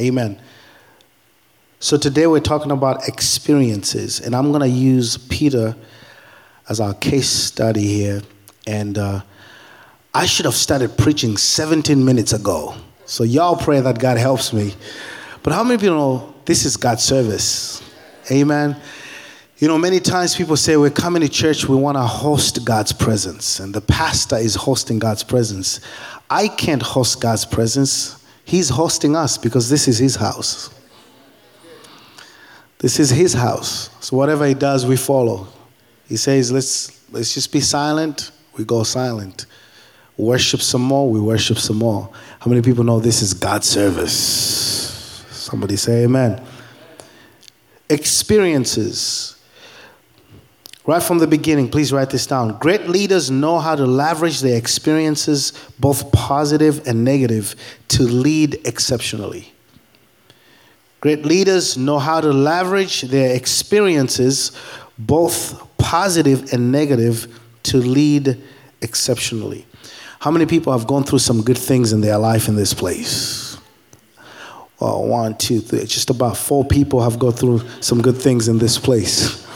Amen. So today we're talking about experiences, and I'm going to use Peter as our case study here. And uh, I should have started preaching 17 minutes ago. So y'all pray that God helps me. But how many people know this is God's service? Amen. You know, many times people say we're coming to church, we want to host God's presence, and the pastor is hosting God's presence. I can't host God's presence. He's hosting us because this is his house. This is his house. So whatever he does, we follow. He says, let's, let's just be silent. We go silent. Worship some more. We worship some more. How many people know this is God's service? Somebody say amen. Experiences. Right from the beginning, please write this down. Great leaders know how to leverage their experiences, both positive and negative, to lead exceptionally. Great leaders know how to leverage their experiences, both positive and negative, to lead exceptionally. How many people have gone through some good things in their life in this place? Well, one, two, three. Just about four people have gone through some good things in this place.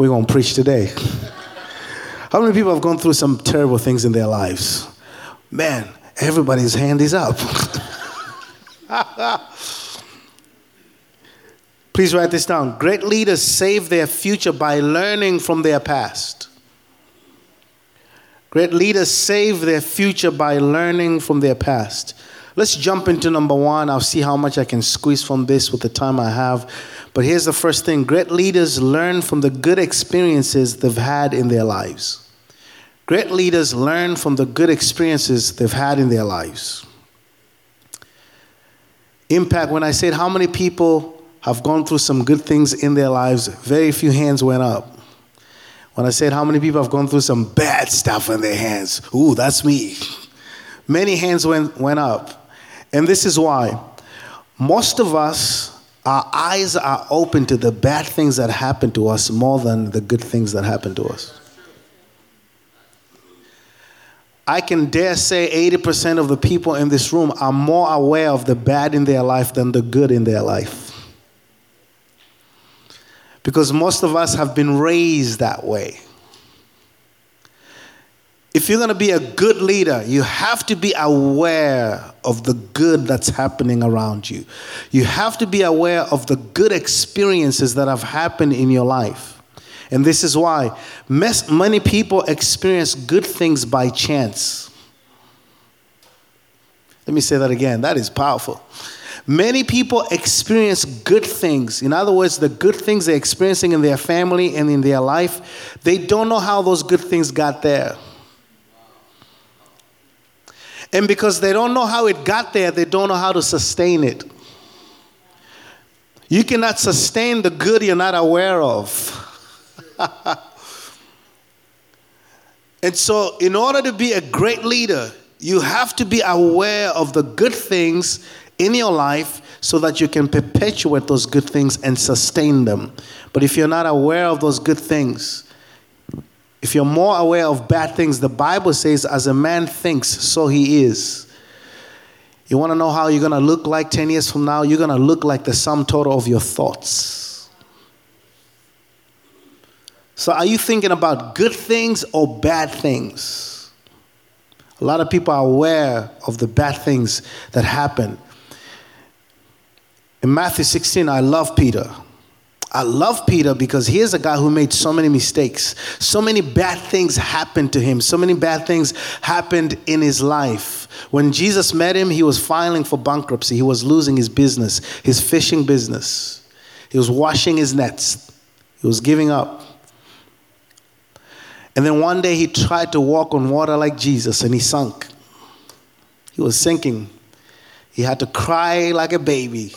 We're going to preach today. How many people have gone through some terrible things in their lives? Man, everybody's hand is up. Please write this down. Great leaders save their future by learning from their past. Great leaders save their future by learning from their past. Let's jump into number one. I'll see how much I can squeeze from this with the time I have. But here's the first thing great leaders learn from the good experiences they've had in their lives. Great leaders learn from the good experiences they've had in their lives. Impact, when I said how many people have gone through some good things in their lives, very few hands went up. When I said how many people have gone through some bad stuff in their hands, ooh, that's me. Many hands went, went up. And this is why most of us, our eyes are open to the bad things that happen to us more than the good things that happen to us. I can dare say 80% of the people in this room are more aware of the bad in their life than the good in their life. Because most of us have been raised that way. If you're going to be a good leader, you have to be aware of the good that's happening around you. You have to be aware of the good experiences that have happened in your life. And this is why many people experience good things by chance. Let me say that again. That is powerful. Many people experience good things. In other words, the good things they're experiencing in their family and in their life, they don't know how those good things got there. And because they don't know how it got there, they don't know how to sustain it. You cannot sustain the good you're not aware of. and so, in order to be a great leader, you have to be aware of the good things in your life so that you can perpetuate those good things and sustain them. But if you're not aware of those good things, if you're more aware of bad things, the Bible says, as a man thinks, so he is. You want to know how you're going to look like 10 years from now? You're going to look like the sum total of your thoughts. So, are you thinking about good things or bad things? A lot of people are aware of the bad things that happen. In Matthew 16, I love Peter. I love Peter because here's a guy who made so many mistakes. So many bad things happened to him. So many bad things happened in his life. When Jesus met him, he was filing for bankruptcy. He was losing his business, his fishing business. He was washing his nets. He was giving up. And then one day he tried to walk on water like Jesus and he sunk. He was sinking. He had to cry like a baby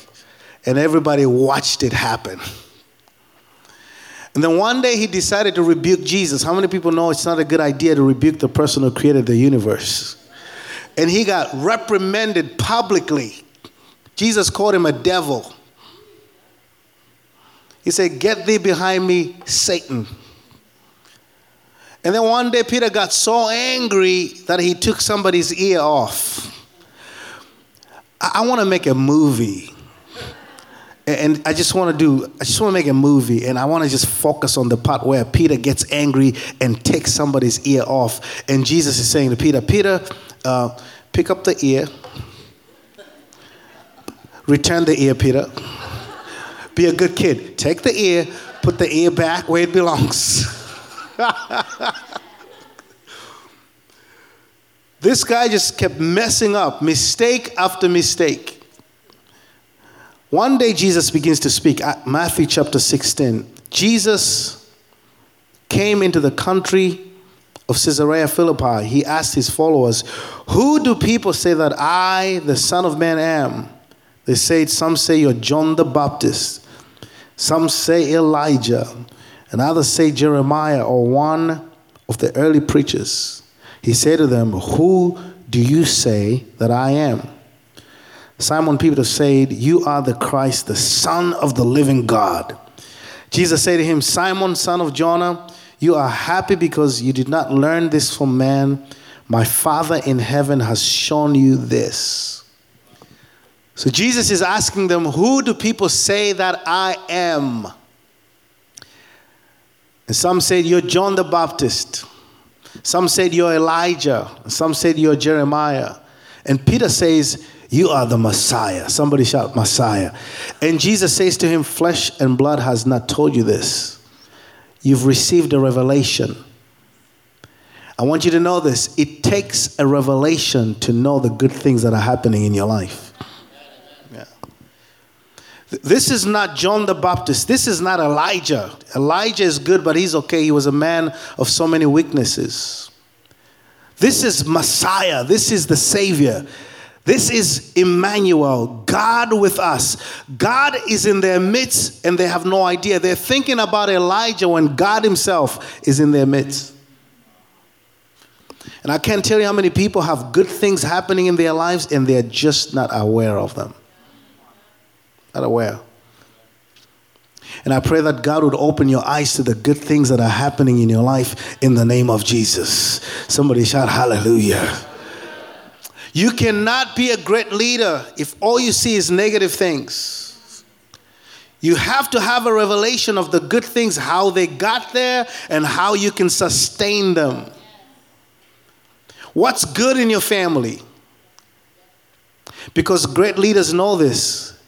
and everybody watched it happen. And then one day he decided to rebuke Jesus. How many people know it's not a good idea to rebuke the person who created the universe? And he got reprimanded publicly. Jesus called him a devil. He said, Get thee behind me, Satan. And then one day Peter got so angry that he took somebody's ear off. I, I want to make a movie And I just want to do, I just want to make a movie and I want to just focus on the part where Peter gets angry and takes somebody's ear off. And Jesus is saying to Peter, Peter, uh, pick up the ear, return the ear, Peter. Be a good kid. Take the ear, put the ear back where it belongs. this guy just kept messing up, mistake after mistake. One day Jesus begins to speak. at Matthew chapter 16. Jesus came into the country of Caesarea Philippi. He asked his followers, Who do people say that I, the Son of Man, am? They say, Some say you're John the Baptist, some say Elijah, and others say Jeremiah or one of the early preachers. He said to them, Who do you say that I am? Simon Peter said, You are the Christ, the Son of the living God. Jesus said to him, Simon, son of Jonah, you are happy because you did not learn this from man. My Father in heaven has shown you this. So Jesus is asking them, Who do people say that I am? And some said, You're John the Baptist. Some said, You're Elijah. Some said, You're Jeremiah. And Peter says, You are the Messiah. Somebody shout, Messiah. And Jesus says to him, Flesh and blood has not told you this. You've received a revelation. I want you to know this. It takes a revelation to know the good things that are happening in your life. This is not John the Baptist. This is not Elijah. Elijah is good, but he's okay. He was a man of so many weaknesses. This is Messiah. This is the Savior. This is Emmanuel, God with us. God is in their midst and they have no idea. They're thinking about Elijah when God Himself is in their midst. And I can't tell you how many people have good things happening in their lives and they're just not aware of them not aware. And I pray that God would open your eyes to the good things that are happening in your life in the name of Jesus. Somebody shout hallelujah. You cannot be a great leader if all you see is negative things. You have to have a revelation of the good things, how they got there, and how you can sustain them. What's good in your family? Because great leaders know this.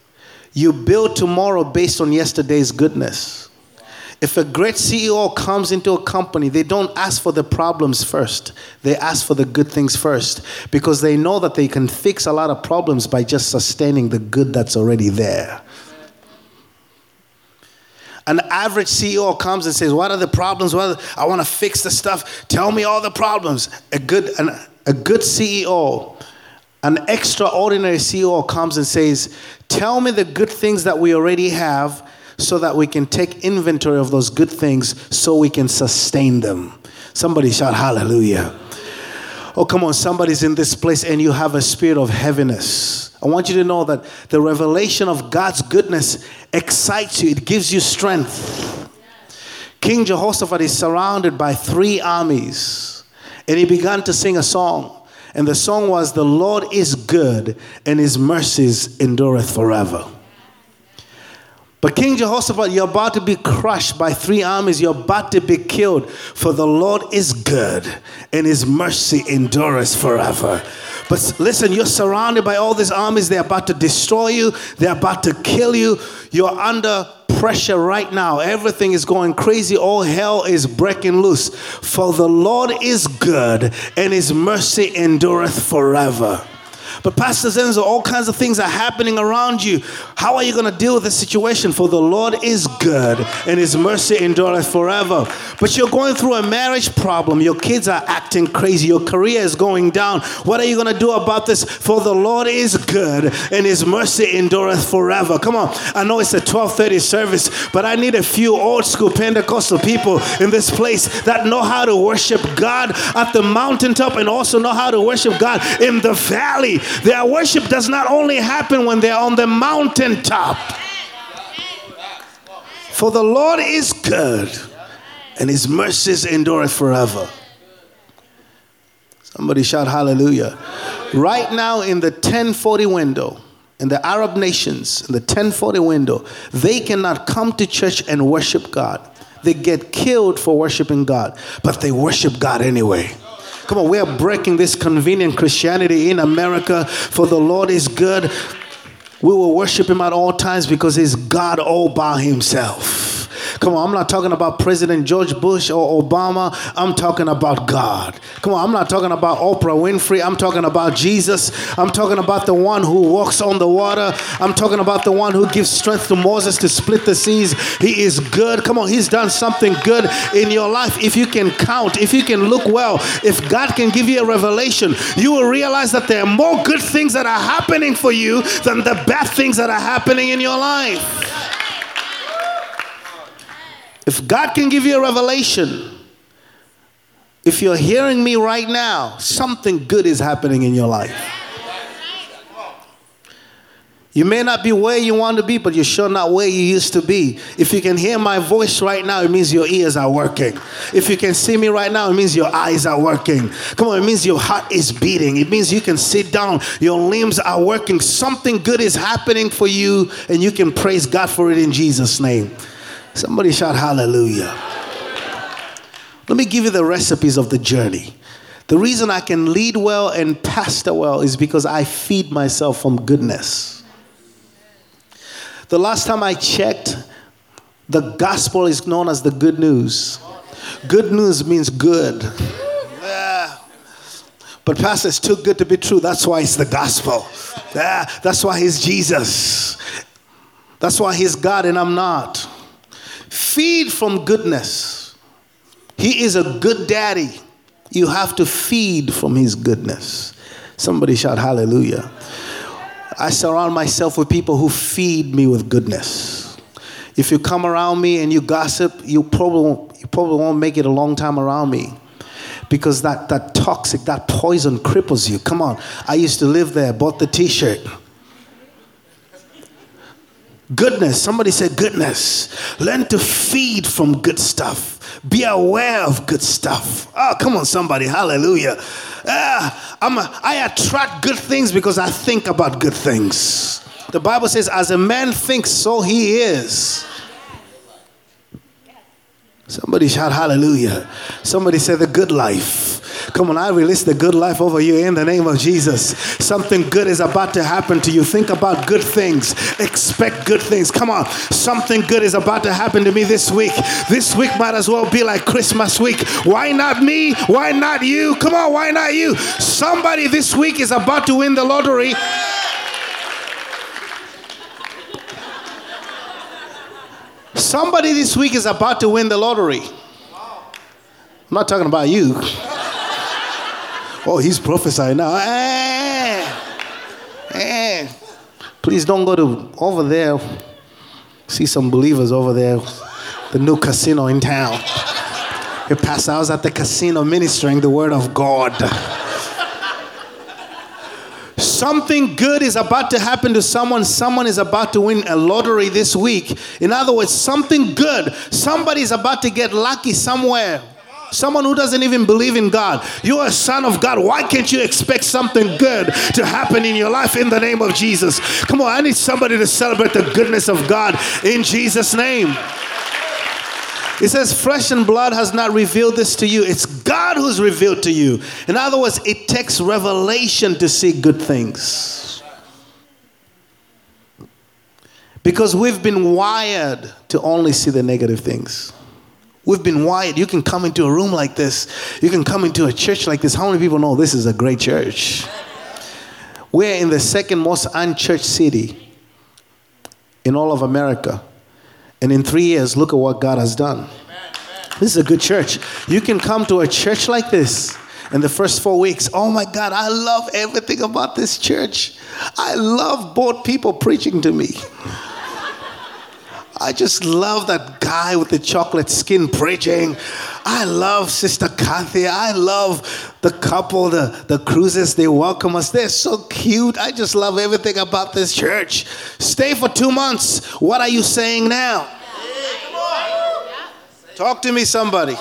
You build tomorrow based on yesterday's goodness. If a great CEO comes into a company, they don't ask for the problems first. They ask for the good things first because they know that they can fix a lot of problems by just sustaining the good that's already there. An average CEO comes and says, What are the problems? Well, I want to fix the stuff. Tell me all the problems. A good, an, a good CEO an extraordinary CEO comes and says, Tell me the good things that we already have so that we can take inventory of those good things so we can sustain them. Somebody shout hallelujah. Oh, come on, somebody's in this place and you have a spirit of heaviness. I want you to know that the revelation of God's goodness excites you, it gives you strength. King Jehoshaphat is surrounded by three armies, and he began to sing a song. And the song was, The Lord is good, and his mercies endureth forever. But King Jehoshaphat, you're about to be crushed by three armies. You're about to be killed. For the Lord is good, and his mercy endureth forever. But listen, you're surrounded by all these armies. They're about to destroy you, they're about to kill you. You're under pressure right now. Everything is going crazy. All hell is breaking loose. For the Lord is good, and his mercy endureth forever. But Pastor Zenzo, all kinds of things are happening around you. How are you going to deal with the situation? For the Lord is good and his mercy endureth forever. But you're going through a marriage problem. Your kids are acting crazy. Your career is going down. What are you going to do about this? For the Lord is good and his mercy endureth forever. Come on. I know it's a 1230 service, but I need a few old school Pentecostal people in this place that know how to worship God at the mountaintop and also know how to worship God in the valley. Their worship does not only happen when they're on the mountaintop. For the Lord is good, and his mercies endure forever. Somebody shout hallelujah. Right now in the 1040 window, in the Arab nations, in the 1040 window, they cannot come to church and worship God. They get killed for worshiping God, but they worship God anyway. Come on, we are breaking this convenient Christianity in America, for the Lord is good. We will worship Him at all times because He's God all by Himself. Come on, I'm not talking about President George Bush or Obama. I'm talking about God. Come on, I'm not talking about Oprah Winfrey. I'm talking about Jesus. I'm talking about the one who walks on the water. I'm talking about the one who gives strength to Moses to split the seas. He is good. Come on, He's done something good in your life. If you can count, if you can look well, if God can give you a revelation, you will realize that there are more good things that are happening for you than the bad things that are happening in your life. If God can give you a revelation, if you're hearing me right now, something good is happening in your life. You may not be where you want to be, but you're sure not where you used to be. If you can hear my voice right now, it means your ears are working. If you can see me right now, it means your eyes are working. Come on, it means your heart is beating. It means you can sit down, your limbs are working. Something good is happening for you, and you can praise God for it in Jesus' name. Somebody shout hallelujah. Let me give you the recipes of the journey. The reason I can lead well and pastor well is because I feed myself from goodness. The last time I checked, the gospel is known as the good news. Good news means good. Yeah. But pastor, it's too good to be true. That's why it's the gospel. Yeah. That's why he's Jesus. That's why he's God and I'm not. Feed from goodness. He is a good daddy. You have to feed from his goodness. Somebody shout hallelujah. I surround myself with people who feed me with goodness. If you come around me and you gossip, you probably you probably won't make it a long time around me because that, that toxic, that poison cripples you. Come on. I used to live there, bought the t shirt. Goodness. Somebody said goodness. Learn to feed from good stuff. Be aware of good stuff. Oh, come on, somebody. Hallelujah. Ah, I'm a, I attract good things because I think about good things. The Bible says, as a man thinks, so he is. Somebody shout hallelujah. Somebody say the good life. Come on, I release the good life over you in the name of Jesus. Something good is about to happen to you. Think about good things, expect good things. Come on, something good is about to happen to me this week. This week might as well be like Christmas week. Why not me? Why not you? Come on, why not you? Somebody this week is about to win the lottery. Somebody this week is about to win the lottery. I'm not talking about you. Oh, he's prophesying now. Eh, eh. Please don't go to over there. See some believers over there. The new casino in town. Your pastor, was at the casino ministering the word of God. Something good is about to happen to someone. Someone is about to win a lottery this week. In other words, something good. Somebody's about to get lucky somewhere. Someone who doesn't even believe in God. You're a son of God. Why can't you expect something good to happen in your life in the name of Jesus? Come on, I need somebody to celebrate the goodness of God in Jesus' name. It says, Flesh and blood has not revealed this to you. It's God who's revealed to you. In other words, it takes revelation to see good things. Because we've been wired to only see the negative things. We've been wired. You can come into a room like this, you can come into a church like this. How many people know this is a great church? We're in the second most unchurched city in all of America. And in three years, look at what God has done. This is a good church. You can come to a church like this in the first four weeks. Oh my God, I love everything about this church. I love both people preaching to me. I just love that guy with the chocolate skin preaching. I love Sister Kathy. I love the couple, the, the cruises, they welcome us. They're so cute. I just love everything about this church. Stay for two months. What are you saying now? Talk to me, somebody.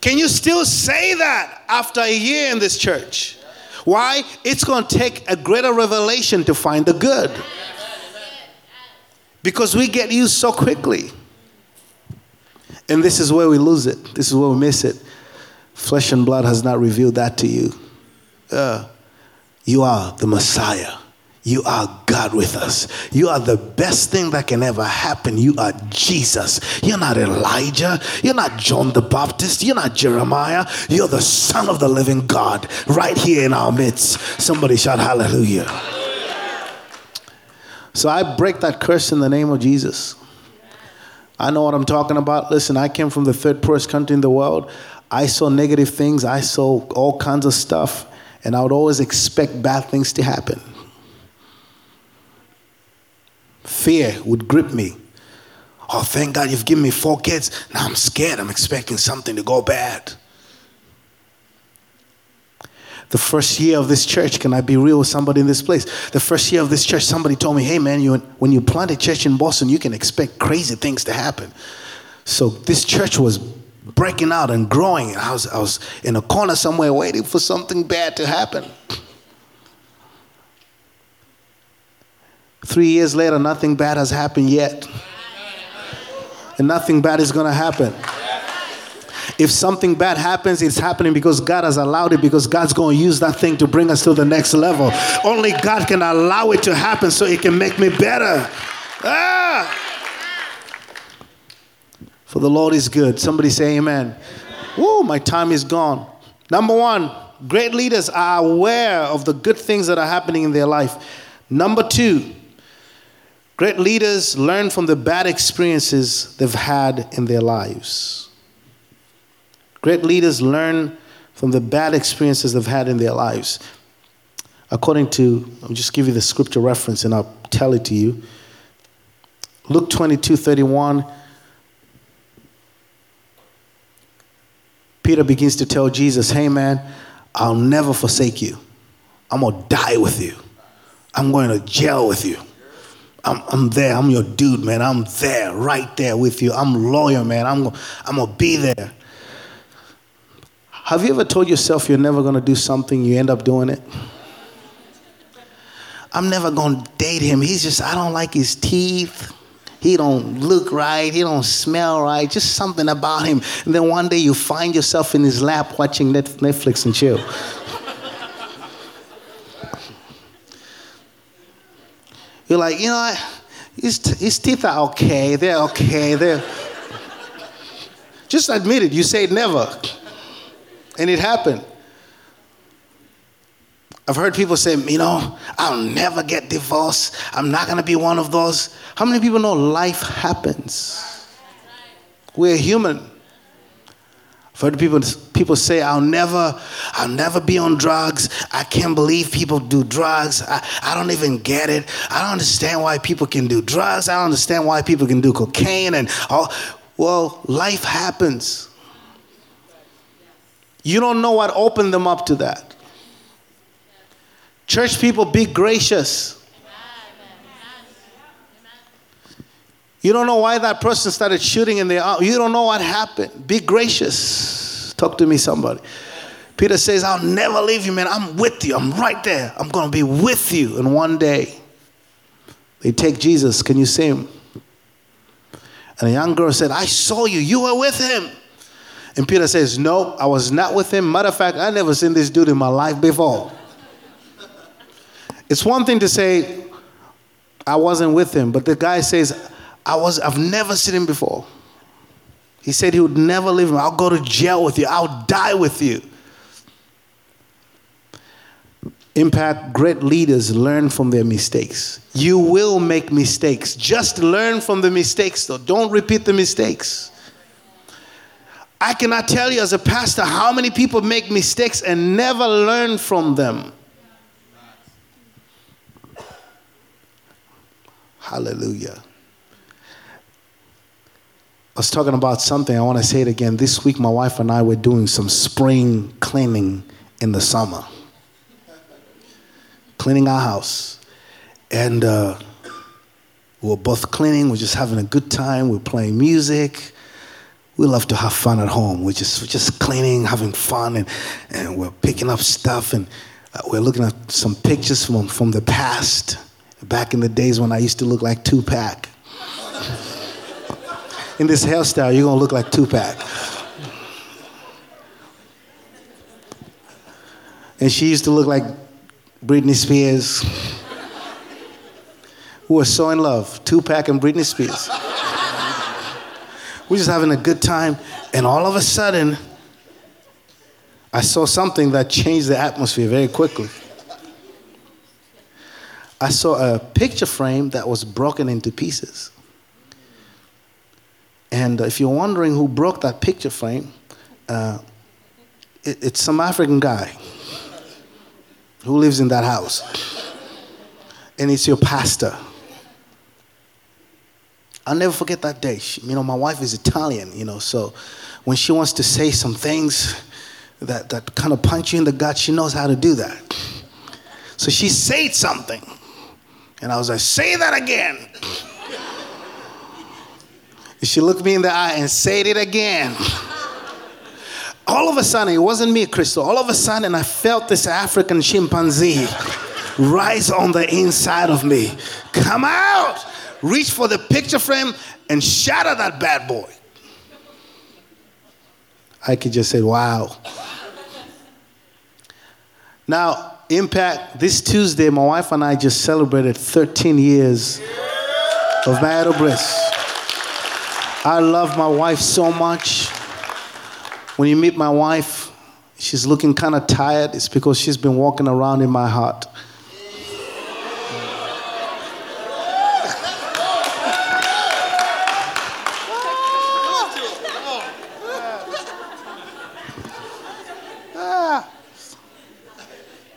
Can you still say that after a year in this church? Why? It's going to take a greater revelation to find the good. Because we get used so quickly. And this is where we lose it. This is where we miss it. Flesh and blood has not revealed that to you. Uh, you are the Messiah. You are God with us. You are the best thing that can ever happen. You are Jesus. You're not Elijah. You're not John the Baptist. You're not Jeremiah. You're the Son of the living God right here in our midst. Somebody shout hallelujah. So I break that curse in the name of Jesus. I know what I'm talking about. Listen, I came from the third poorest country in the world. I saw negative things, I saw all kinds of stuff, and I would always expect bad things to happen. Fear would grip me. Oh, thank God you've given me four kids. Now I'm scared. I'm expecting something to go bad. The first year of this church, can I be real with somebody in this place? The first year of this church, somebody told me, hey man, you, when you plant a church in Boston, you can expect crazy things to happen. So this church was breaking out and growing. And I was, I was in a corner somewhere waiting for something bad to happen. Three years later, nothing bad has happened yet. And nothing bad is going to happen. If something bad happens, it's happening because God has allowed it, because God's going to use that thing to bring us to the next level. Only God can allow it to happen so it can make me better. Ah! For the Lord is good. Somebody say amen. amen. Woo, my time is gone. Number one, great leaders are aware of the good things that are happening in their life. Number two, great leaders learn from the bad experiences they've had in their lives. Great leaders learn from the bad experiences they've had in their lives. According to, I'll just give you the scripture reference and I'll tell it to you. Luke 22 31. Peter begins to tell Jesus, Hey man, I'll never forsake you. I'm going to die with you. I'm going to jail with you. I'm, I'm there. I'm your dude, man. I'm there, right there with you. I'm loyal, man. I'm, I'm going to be there. Have you ever told yourself you're never going to do something, you end up doing it? I'm never going to date him. He's just, I don't like his teeth he don't look right, he don't smell right, just something about him. And then one day you find yourself in his lap watching Netflix and chill. You're like, you know, his, his teeth are okay, they're okay, they're. Just admit it, you say never. And it happened. I've heard people say, you know, I'll never get divorced. I'm not going to be one of those. How many people know life happens? We're human. I've heard people, people say, I'll never, I'll never be on drugs. I can't believe people do drugs. I, I don't even get it. I don't understand why people can do drugs. I don't understand why people can do cocaine and all. Well, life happens. You don't know what opened them up to that. Church people, be gracious. You don't know why that person started shooting in the arm. You don't know what happened. Be gracious. Talk to me, somebody. Peter says, I'll never leave you, man. I'm with you. I'm right there. I'm going to be with you. And one day, they take Jesus. Can you see him? And a young girl said, I saw you. You were with him. And Peter says, No, I was not with him. Matter of fact, I never seen this dude in my life before. It's one thing to say, I wasn't with him, but the guy says, I was, I've never seen him before. He said he would never leave him. I'll go to jail with you. I'll die with you. Impact great leaders learn from their mistakes. You will make mistakes. Just learn from the mistakes, though. Don't repeat the mistakes. I cannot tell you as a pastor how many people make mistakes and never learn from them. Hallelujah. I was talking about something, I want to say it again. This week, my wife and I were doing some spring cleaning in the summer, cleaning our house. And uh, we were both cleaning, we're just having a good time, we're playing music. We love to have fun at home. We're just, we're just cleaning, having fun, and, and we're picking up stuff. And Uh, we're looking at some pictures from, from the past, back in the days when I used to look like Tupac. in this hairstyle, you're gonna look like Tupac. And she used to look like Britney Spears. who were so in love, Tupac and Britney Spears. We're just having a good time, and all of a sudden, I saw something that changed the atmosphere very quickly. I saw a picture frame that was broken into pieces. And if you're wondering who broke that picture frame, uh, it, it's some African guy who lives in that house. And it's your pastor. I'll never forget that day. She, you know, my wife is Italian, you know, so when she wants to say some things that, that kind of punch you in the gut, she knows how to do that. So she said something. And I was like, say that again. She looked me in the eye and said it again. All of a sudden, it wasn't me, Crystal. All of a sudden, I felt this African chimpanzee rise on the inside of me. Come out! Reach for the picture frame and shatter that bad boy. I could just say, wow. Now, Impact, this Tuesday, my wife and I just celebrated 13 years of marital bliss. I love my wife so much. When you meet my wife, she's looking kind of tired. It's because she's been walking around in my heart. Ah.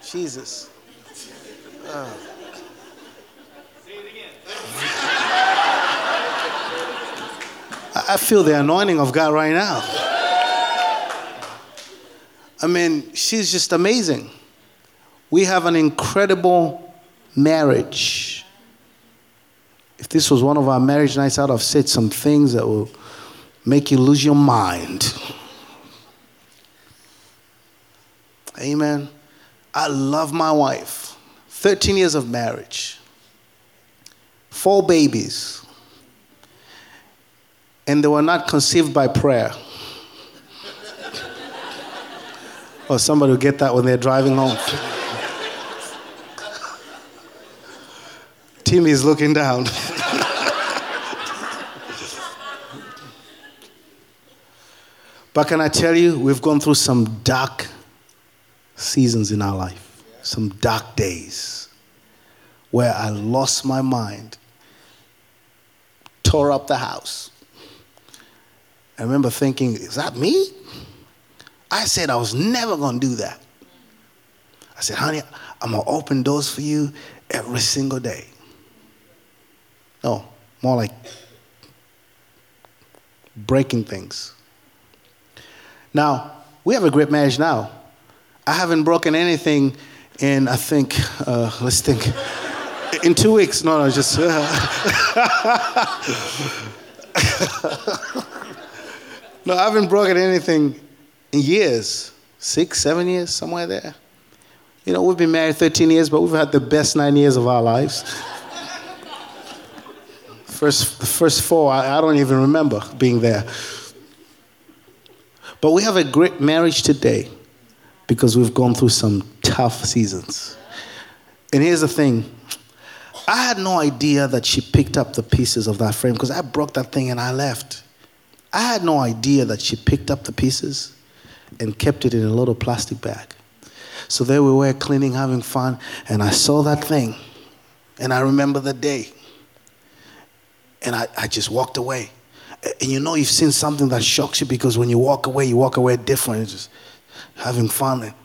Jesus. Uh. I feel the anointing of God right now. I mean, she's just amazing. We have an incredible marriage. If this was one of our marriage nights I'd have said some things that will make you lose your mind. Amen. I love my wife. 13 years of marriage, four babies, and they were not conceived by prayer. Or somebody will get that when they're driving home. Timmy is looking down. but can I tell you, we've gone through some dark seasons in our life, some dark days where I lost my mind, tore up the house. I remember thinking, is that me? I said I was never going to do that. I said, honey, I'm going to open doors for you every single day. No, more like breaking things. Now, we have a great marriage now. I haven't broken anything in, I think, uh, let's think, in two weeks. No, no, just. Uh, no, I haven't broken anything in years, six, seven years, somewhere there. You know, we've been married 13 years, but we've had the best nine years of our lives. First, the first four, I, I don't even remember being there. But we have a great marriage today because we've gone through some tough seasons. And here's the thing I had no idea that she picked up the pieces of that frame because I broke that thing and I left. I had no idea that she picked up the pieces and kept it in a little plastic bag. So there we were cleaning, having fun, and I saw that thing. And I remember the day. And I, I just walked away. And you know you've seen something that shocks you because when you walk away, you walk away different. It's just having fun.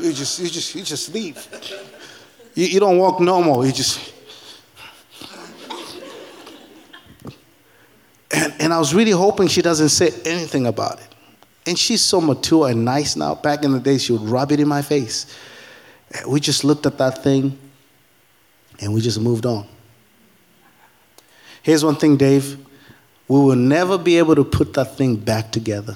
You just you just you just leave. You, you don't walk normal. You just And, and I was really hoping she doesn't say anything about it. And she's so mature and nice now. Back in the day, she would rub it in my face. We just looked at that thing and we just moved on. Here's one thing, Dave. We will never be able to put that thing back together.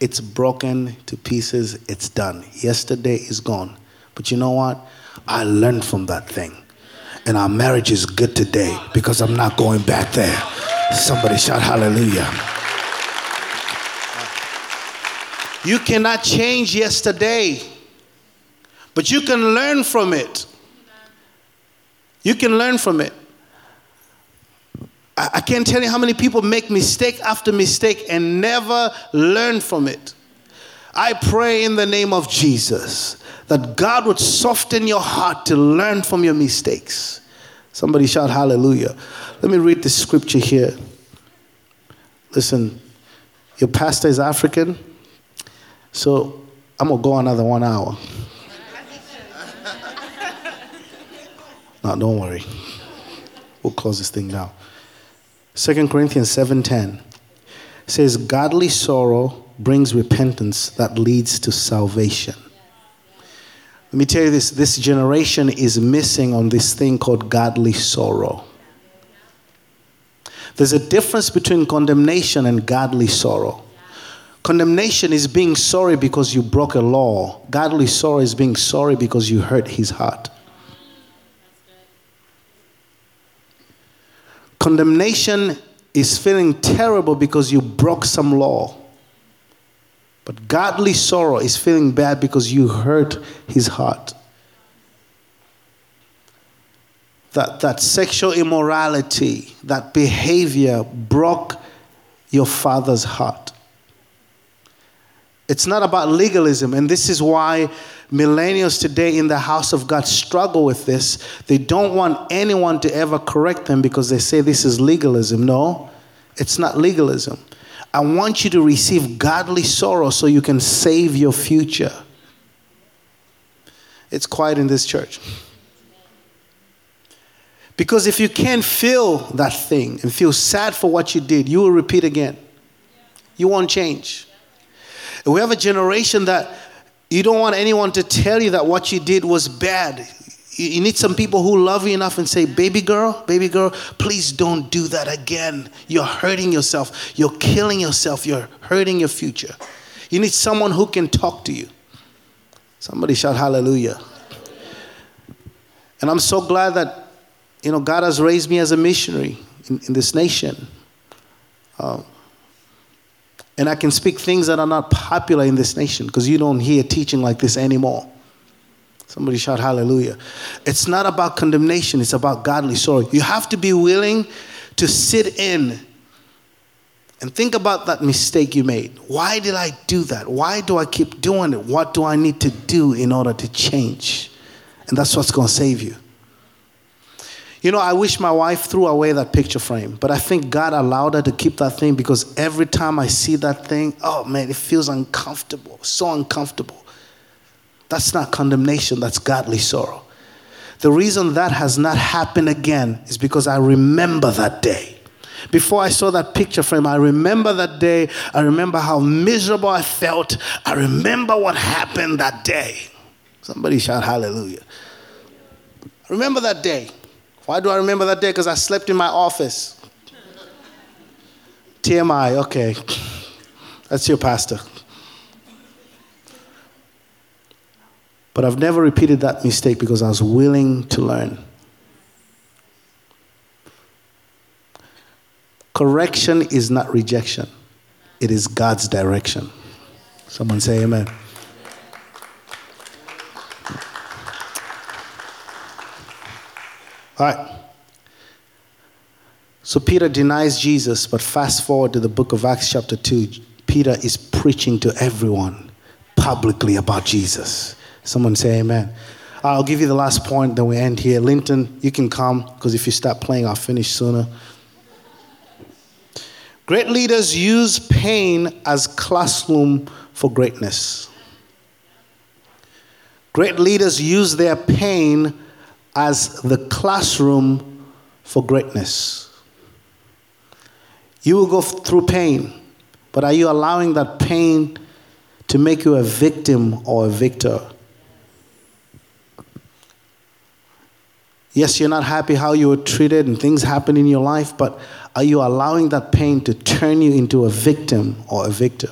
It's broken to pieces. It's done. Yesterday is gone. But you know what? I learned from that thing. And our marriage is good today because I'm not going back there. Somebody shout hallelujah. You cannot change yesterday, but you can learn from it. You can learn from it. I, can't tell you how many people make mistake after mistake and never learn from it. I pray in the name of Jesus that God would soften your heart to learn from your mistakes. Somebody shout hallelujah. Let me read the scripture here. Listen, your pastor is African, so I'm going to go another one hour. no, don't worry. We'll close this thing down. 2 Corinthians 7:10 says godly sorrow brings repentance that leads to salvation. Let me tell you this this generation is missing on this thing called godly sorrow. There's a difference between condemnation and godly sorrow. Condemnation is being sorry because you broke a law. Godly sorrow is being sorry because you hurt his heart. Condemnation is feeling terrible because you broke some law. But godly sorrow is feeling bad because you hurt his heart. That, that sexual immorality, that behavior broke your father's heart. It's not about legalism, and this is why millennials today in the house of God struggle with this. They don't want anyone to ever correct them because they say this is legalism. No, it's not legalism. I want you to receive godly sorrow so you can save your future. It's quiet in this church. Because if you can't feel that thing and feel sad for what you did, you will repeat again. You won't change. we have a generation that you don't want anyone to tell you that what you did was bad. You need some people who love you enough and say, Baby girl, baby girl, please don't do that again. You're hurting yourself. You're killing yourself. You're hurting your future. You need someone who can talk to you. Somebody shout hallelujah. And I'm so glad that, you know, God has raised me as a missionary in, in this nation. Um, and I can speak things that are not popular in this nation because you don't hear teaching like this anymore. Somebody shout hallelujah. It's not about condemnation, it's about godly sorrow. You have to be willing to sit in and think about that mistake you made. Why did I do that? Why do I keep doing it? What do I need to do in order to change? And that's what's going to save you. You know, I wish my wife threw away that picture frame, but I think God allowed her to keep that thing because every time I see that thing, oh man, it feels uncomfortable, so uncomfortable. That's not condemnation, that's godly sorrow. The reason that has not happened again is because I remember that day. Before I saw that picture frame, I remember that day. I remember how miserable I felt. I remember what happened that day. Somebody shout hallelujah. I remember that day. Why do I remember that day? Because I slept in my office. TMI, okay. That's your pastor. But I've never repeated that mistake because I was willing to learn. Correction is not rejection, it is God's direction. Someone say amen. All right. So Peter denies Jesus, but fast forward to the book of Acts, chapter 2. Peter is preaching to everyone publicly about Jesus. Someone say amen. I'll give you the last point, then we end here. Linton, you can come, because if you start playing, I'll finish sooner. Great leaders use pain as classroom for greatness. Great leaders use their pain as the classroom for greatness. You will go through pain, but are you allowing that pain to make you a victim or a victor? Yes, you're not happy how you were treated and things happen in your life, but are you allowing that pain to turn you into a victim or a victor?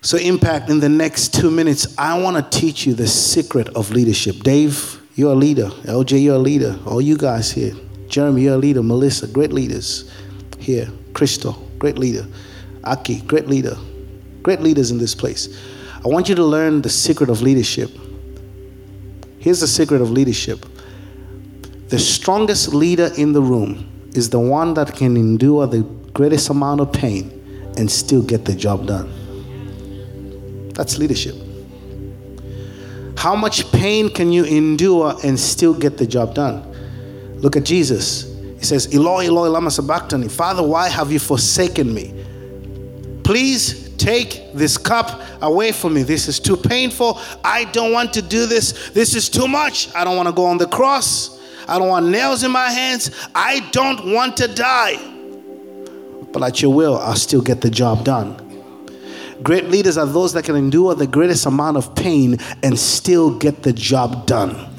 So, Impact, in the next two minutes, I want to teach you the secret of leadership. Dave, you're a leader. LJ, you're a leader. All you guys here. Jeremy, you're a leader. Melissa, great leaders here. Crystal, great leader. Aki, great leader. Great leaders in this place. I want you to learn the secret of leadership. Here's the secret of leadership the strongest leader in the room is the one that can endure the greatest amount of pain and still get the job done. That's leadership. How much pain can you endure and still get the job done? Look at Jesus. He says, Eloi, Eloi, lama sabachthani. Father, why have you forsaken me? Please take this cup away from me. This is too painful. I don't want to do this. This is too much. I don't want to go on the cross. I don't want nails in my hands. I don't want to die. But at your will, I'll still get the job done. Great leaders are those that can endure the greatest amount of pain and still get the job done.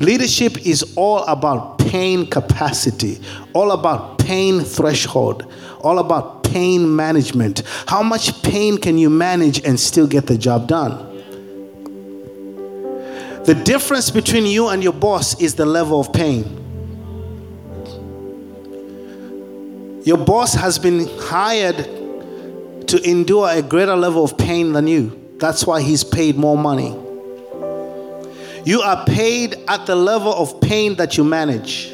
Leadership is all about pain capacity, all about pain threshold, all about pain management. How much pain can you manage and still get the job done? The difference between you and your boss is the level of pain. Your boss has been hired to endure a greater level of pain than you. That's why he's paid more money. You are paid at the level of pain that you manage.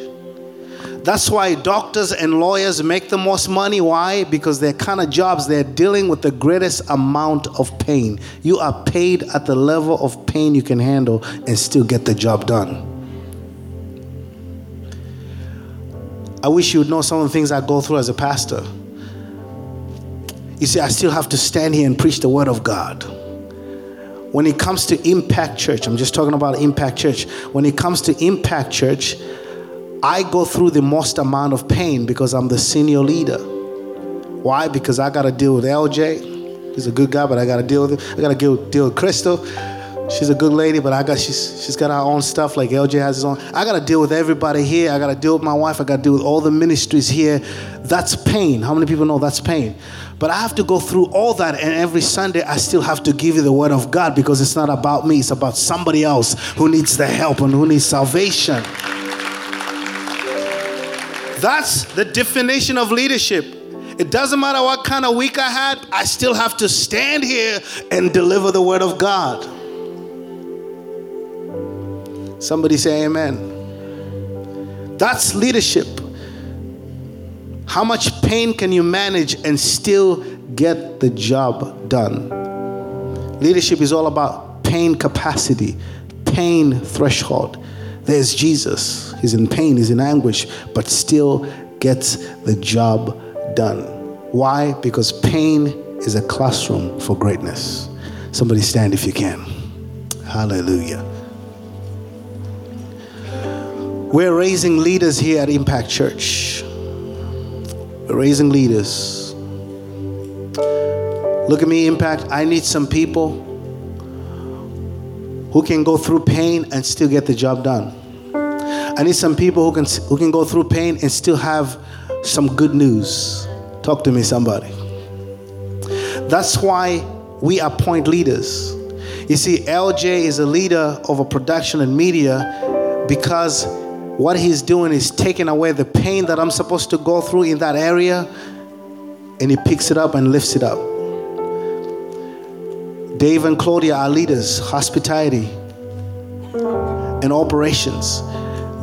That's why doctors and lawyers make the most money. Why? Because they're kind of jobs, they're dealing with the greatest amount of pain. You are paid at the level of pain you can handle and still get the job done. I wish you would know some of the things I go through as a pastor. You see, I still have to stand here and preach the word of God. When it comes to Impact Church, I'm just talking about Impact Church. When it comes to Impact Church, I go through the most amount of pain because I'm the senior leader. Why? Because I got to deal with LJ. He's a good guy, but I got to deal with him. I got to deal, deal with Crystal. She's a good lady, but I got she's she's got her own stuff like LJ has his own. I gotta deal with everybody here. I gotta deal with my wife. I gotta deal with all the ministries here. That's pain. How many people know that's pain? But I have to go through all that, and every Sunday I still have to give you the word of God because it's not about me, it's about somebody else who needs the help and who needs salvation. That's the definition of leadership. It doesn't matter what kind of week I had, I still have to stand here and deliver the word of God. Somebody say amen. That's leadership. How much pain can you manage and still get the job done? Leadership is all about pain capacity, pain threshold. There's Jesus. He's in pain, he's in anguish, but still gets the job done. Why? Because pain is a classroom for greatness. Somebody stand if you can. Hallelujah. We're raising leaders here at Impact Church We're raising leaders. Look at me, Impact. I need some people who can go through pain and still get the job done. I need some people who can who can go through pain and still have some good news. Talk to me, somebody. That's why we appoint leaders. You see, LJ is a leader of a production and media because what he's doing is taking away the pain that I'm supposed to go through in that area, and he picks it up and lifts it up. Dave and Claudia are leaders, hospitality and operations.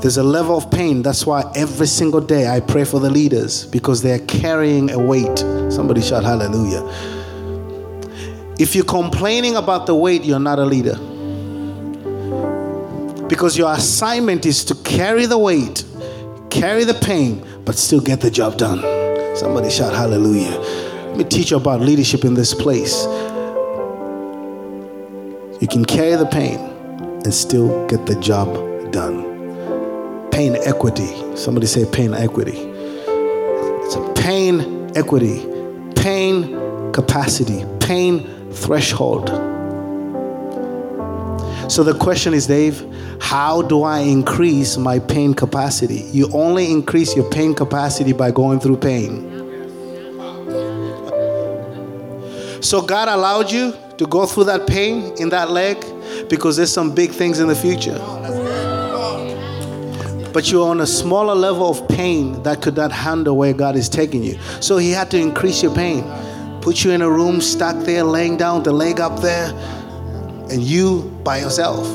There's a level of pain. That's why every single day I pray for the leaders because they're carrying a weight. Somebody shout hallelujah. If you're complaining about the weight, you're not a leader. Because your assignment is to carry the weight, carry the pain, but still get the job done. Somebody shout hallelujah. Let me teach you about leadership in this place. You can carry the pain and still get the job done. Pain equity. Somebody say pain equity. It's a pain equity, pain capacity, pain threshold. So the question is, Dave, how do I increase my pain capacity? You only increase your pain capacity by going through pain. So God allowed you to go through that pain in that leg because there's some big things in the future. But you're on a smaller level of pain that could not handle where God is taking you. So He had to increase your pain. Put you in a room, stuck there, laying down, the leg up there, and you by yourself.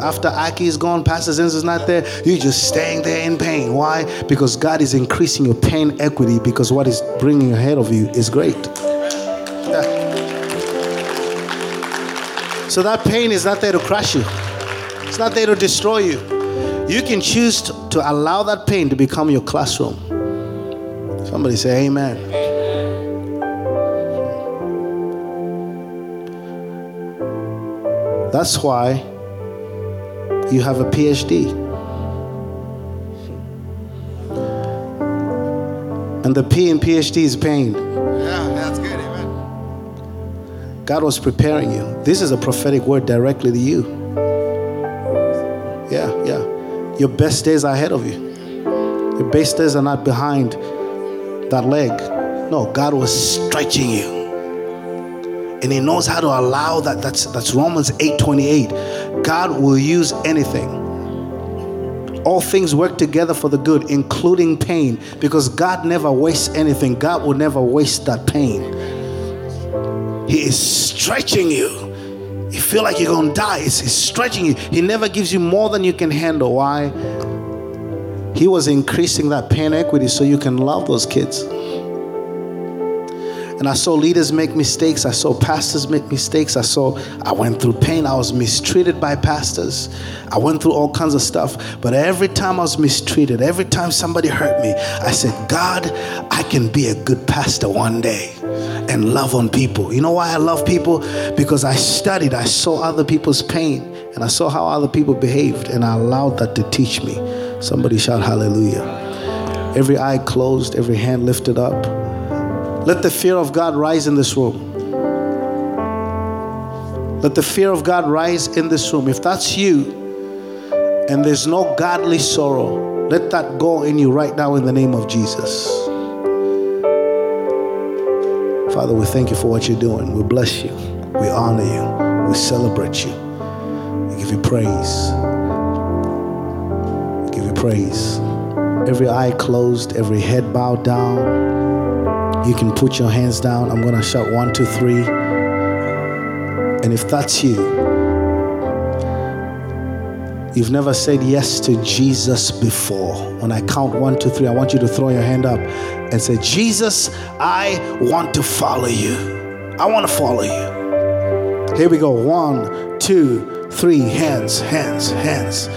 After Aki is gone, Pastor Zenz is not there, you're just staying there in pain. Why? Because God is increasing your pain equity because what is bringing ahead of you is great. Yeah. So that pain is not there to crush you, it's not there to destroy you. You can choose to, to allow that pain to become your classroom. Somebody say, Amen. That's why you have a PhD. And the P in PhD is pain. Yeah, that's good. Amen. God was preparing you. This is a prophetic word directly to you. Your best days are ahead of you. Your best days are not behind that leg. No, God was stretching you. And He knows how to allow that. That's that's Romans 8:28. God will use anything. All things work together for the good, including pain, because God never wastes anything. God will never waste that pain. He is stretching you. Feel like you're gonna die. It's, it's stretching you. He never gives you more than you can handle. Why? He was increasing that pain equity so you can love those kids. And I saw leaders make mistakes. I saw pastors make mistakes. I saw, I went through pain. I was mistreated by pastors. I went through all kinds of stuff. But every time I was mistreated, every time somebody hurt me, I said, God, I can be a good pastor one day and love on people. You know why I love people? Because I studied, I saw other people's pain, and I saw how other people behaved, and I allowed that to teach me. Somebody shout hallelujah. Every eye closed, every hand lifted up. Let the fear of God rise in this room. Let the fear of God rise in this room. If that's you and there's no godly sorrow, let that go in you right now in the name of Jesus. Father, we thank you for what you're doing. We bless you. We honor you. We celebrate you. We give you praise. We give you praise. Every eye closed, every head bowed down. You can put your hands down. I'm going to shout one, two, three. And if that's you, you've never said yes to Jesus before. When I count one, two, three, I want you to throw your hand up and say, Jesus, I want to follow you. I want to follow you. Here we go. One, two, three. Hands, hands, hands.